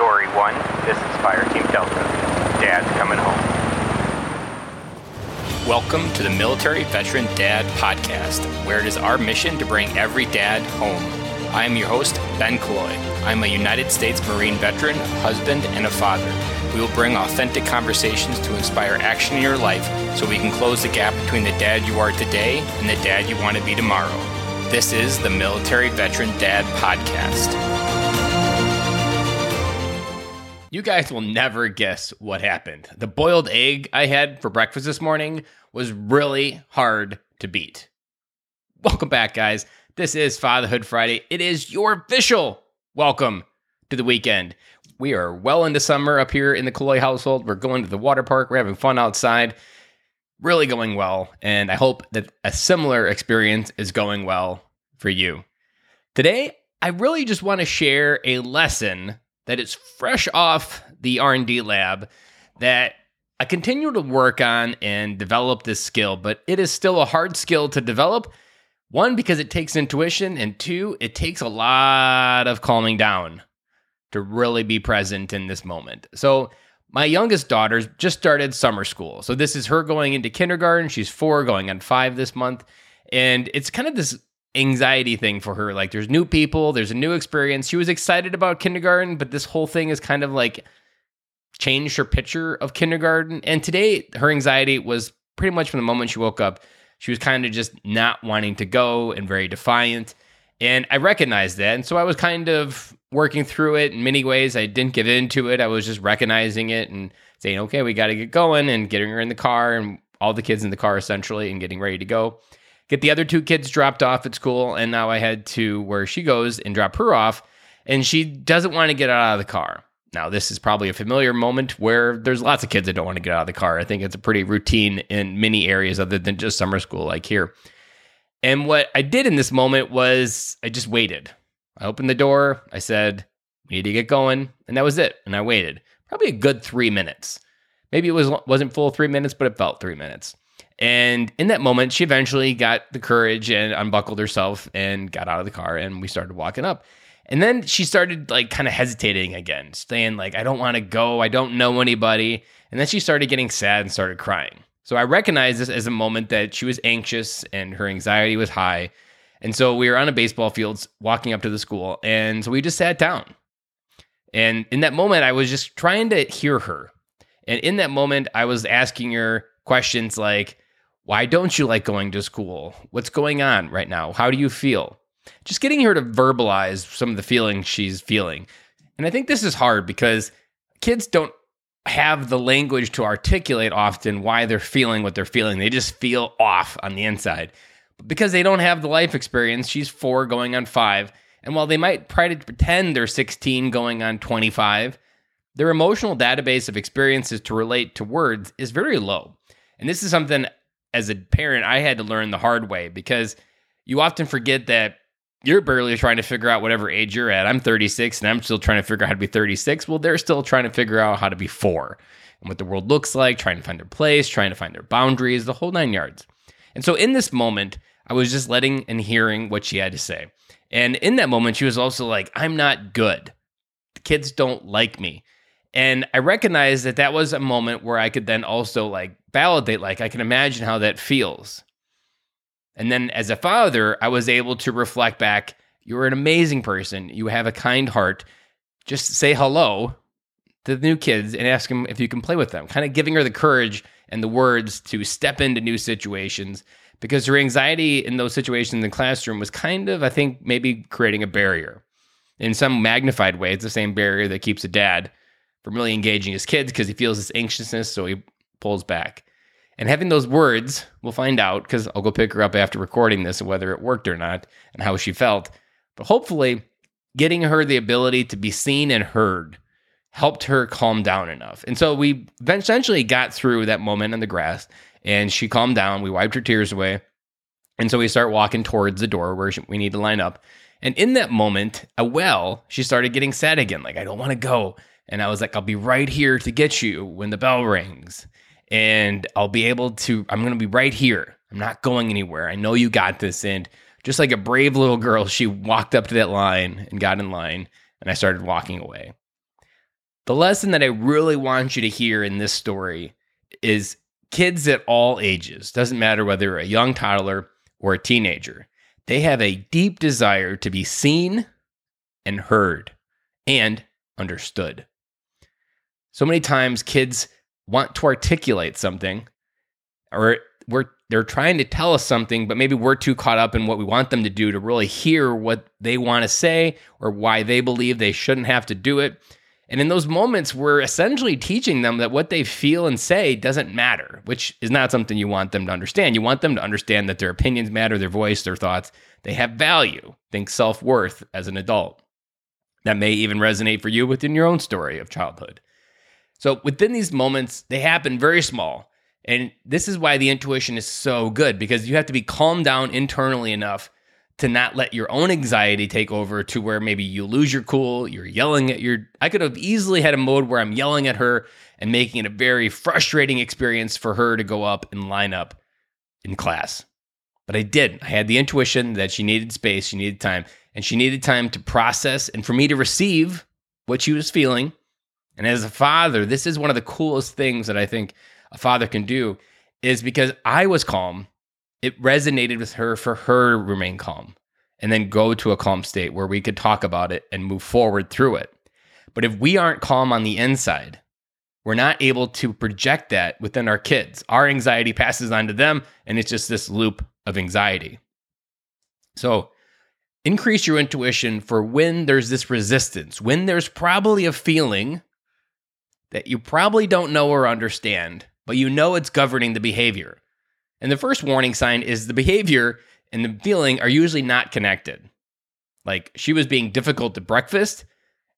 Dory 1, this is Fire Team Delta. Dad's coming home. Welcome to the Military Veteran Dad Podcast, where it is our mission to bring every dad home. I am your host, Ben Killoy. I'm a United States Marine veteran, husband, and a father. We will bring authentic conversations to inspire action in your life so we can close the gap between the dad you are today and the dad you want to be tomorrow. This is the Military Veteran Dad Podcast. You guys will never guess what happened. The boiled egg I had for breakfast this morning was really hard to beat. Welcome back, guys. This is Fatherhood Friday. It is your official welcome to the weekend. We are well into summer up here in the Killoy household. We're going to the water park. We're having fun outside. Really going well. And I hope that a similar experience is going well for you. Today, I really just want to share a lesson that is fresh off the R&D lab that I continue to work on and develop this skill, but it is still a hard skill to develop. One, because it takes intuition, and two, it takes a lot of calming down to really be present in this moment. So, my youngest daughter just started summer school. So, this is her going into kindergarten. She's four, going on five this month. And it's kind of this anxiety thing for her. Like, there's new people, there's a new experience. She was excited about kindergarten, but this whole thing is kind of like changed her picture of kindergarten. And today, her anxiety was pretty much from the moment she woke up. She was kind of just not wanting to go and very defiant. And I recognized that. And so I was kind of working through it in many ways. I didn't give into it. I was just recognizing it and saying, okay, we got to get going and getting her in the car and all the kids in the car essentially and getting ready to go. Get the other two kids dropped off at school. And now I head to where she goes and drop her off. And she doesn't want to get out of the car. Now, this is probably a familiar moment where there's lots of kids that don't want to get out of the car. I think it's a pretty routine in many areas other than just summer school, like here. And what I did in this moment was I just waited. I opened the door. I said, "We need to get going," and that was it. And I waited probably a good three minutes. Maybe it was wasn't full three minutes, but it felt three minutes. And in that moment, she eventually got the courage and unbuckled herself and got out of the car, and we started walking up. And then she started like kind of hesitating again, saying like, "I don't want to go. I don't know anybody." And then she started getting sad and started crying. So I recognized this as a moment that she was anxious and her anxiety was high. And so we were on a baseball field walking up to the school. And so we just sat down. And in that moment, I was just trying to hear her. And in that moment, I was asking her questions like, why don't you like going to school? What's going on right now? How do you feel? Just getting her to verbalize some of the feelings she's feeling. And I think this is hard because kids don't have the language to articulate often why they're feeling what they're feeling. They just feel off on the inside. But because they don't have the life experience, she's four going on five. And while they might try to pretend they're 16 going on 25, their emotional database of experiences to relate to words is very low. And this is something as a parent I had to learn the hard way because you often forget that you're barely trying to figure out whatever age you're at. I'm 36 and I'm still trying to figure out how to be 36. Well, they're still trying to figure out how to be four and what the world looks like, trying to find their place, trying to find their boundaries, the whole nine yards. And so in this moment, I was just letting and hearing what she had to say. And in that moment, she was also like, I'm not good. The kids don't like me. And I recognized that that was a moment where I could then also like validate, like, I can imagine how that feels. And then as a father, I was able to reflect back you're an amazing person. You have a kind heart. Just say hello to the new kids and ask them if you can play with them, kind of giving her the courage and the words to step into new situations because her anxiety in those situations in the classroom was kind of, I think, maybe creating a barrier. In some magnified way, it's the same barrier that keeps a dad from really engaging his kids because he feels this anxiousness, so he pulls back. And having those words, we'll find out because I'll go pick her up after recording this and whether it worked or not and how she felt. But hopefully, getting her the ability to be seen and heard helped her calm down enough. And so we essentially got through that moment in the grass and she calmed down. We wiped her tears away. And so we start walking towards the door where we need to line up. And in that moment, a well, she started getting sad again, like, I don't want to go. And I was like, I'll be right here to get you when the bell rings and I'll be able to, I'm going to be right here. I'm not going anywhere. I know you got this. And just like a brave little girl, she walked up to that line and got in line, and I started walking away. The lesson that I really want you to hear in this story is kids at all ages, doesn't matter whether you're a young toddler or a teenager, they have a deep desire to be seen and heard and understood. So many times kids want to articulate something or we're they're trying to tell us something, but maybe we're too caught up in what we want them to do to really hear what they want to say or why they believe they shouldn't have to do it. And in those moments, we're essentially teaching them that what they feel and say doesn't matter, which is not something you want them to understand. You want them to understand that their opinions matter, their voice, their thoughts, they have value. Think self worth as an adult. That may even resonate for you within your own story of childhood. So within these moments, they happen very small. And this is why the intuition is so good because you have to be calmed down internally enough to not let your own anxiety take over to where maybe you lose your cool, you're yelling at your I could have easily had a mode where I'm yelling at her and making it a very frustrating experience for her to go up and line up in class. But I did. I had the intuition that she needed space, she needed time, and she needed time to process and for me to receive what she was feeling. And as a father, this is one of the coolest things that I think a father can do is because I was calm, it resonated with her for her to remain calm and then go to a calm state where we could talk about it and move forward through it. But if we aren't calm on the inside, we're not able to project that within our kids. Our anxiety passes on to them, and it's just this loop of anxiety. So, increase your intuition for when there's this resistance, when there's probably a feeling that you probably don't know or understand, but you know it's governing the behavior. And the first warning sign is the behavior and the feeling are usually not connected. Like she was being difficult at breakfast,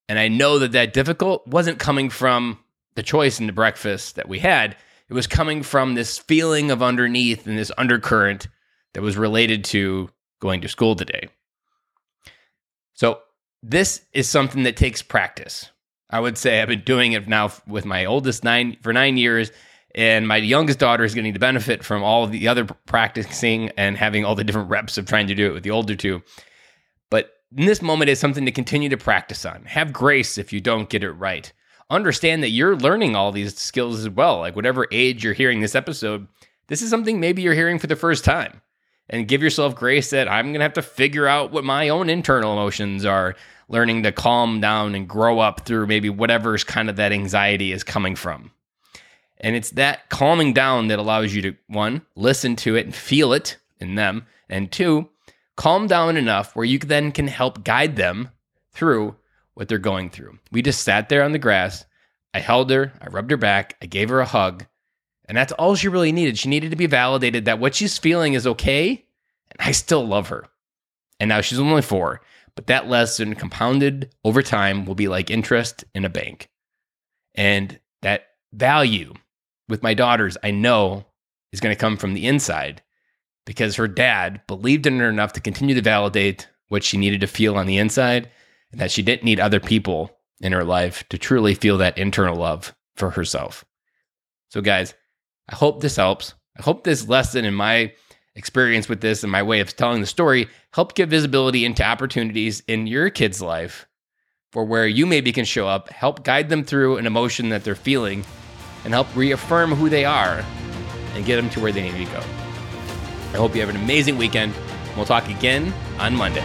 and I know that that difficult wasn't coming from the choice in the breakfast that we had. It was coming from this feeling of underneath and this undercurrent that was related to going to school today. So, this is something that takes practice. I would say I've been doing it now with my oldest nine for nine years, and my youngest daughter is getting the benefit from all the other practicing and having all the different reps of trying to do it with the older two. But in this moment is something to continue to practice on. Have grace if you don't get it right. Understand that you're learning all these skills as well. Like whatever age you're hearing this episode, this is something maybe you're hearing for the first time. And give yourself grace that I'm going to have to figure out what my own internal emotions are, learning to calm down and grow up through maybe whatever's kind of that anxiety is coming from. And it's that calming down that allows you to, one, listen to it and feel it in them. And two, calm down enough where you then can help guide them through what they're going through. We just sat there on the grass. I held her, I rubbed her back, I gave her a hug. And that's all she really needed. She needed to be validated that what she's feeling is okay. And I still love her. And now she's only four. But that lesson compounded over time will be like interest in a bank. And that value with my daughters, I know is going to come from the inside because her dad believed in her enough to continue to validate what she needed to feel on the inside and that she didn't need other people in her life to truly feel that internal love for herself. So, guys, I hope this helps. I hope this lesson in my experience with this and my way of telling the story helped give visibility into opportunities in your kid's life for where you maybe can show up, help guide them through an emotion that they're feeling and help reaffirm who they are and get them to where they need to go. I hope you have an amazing weekend. We'll talk again on Monday.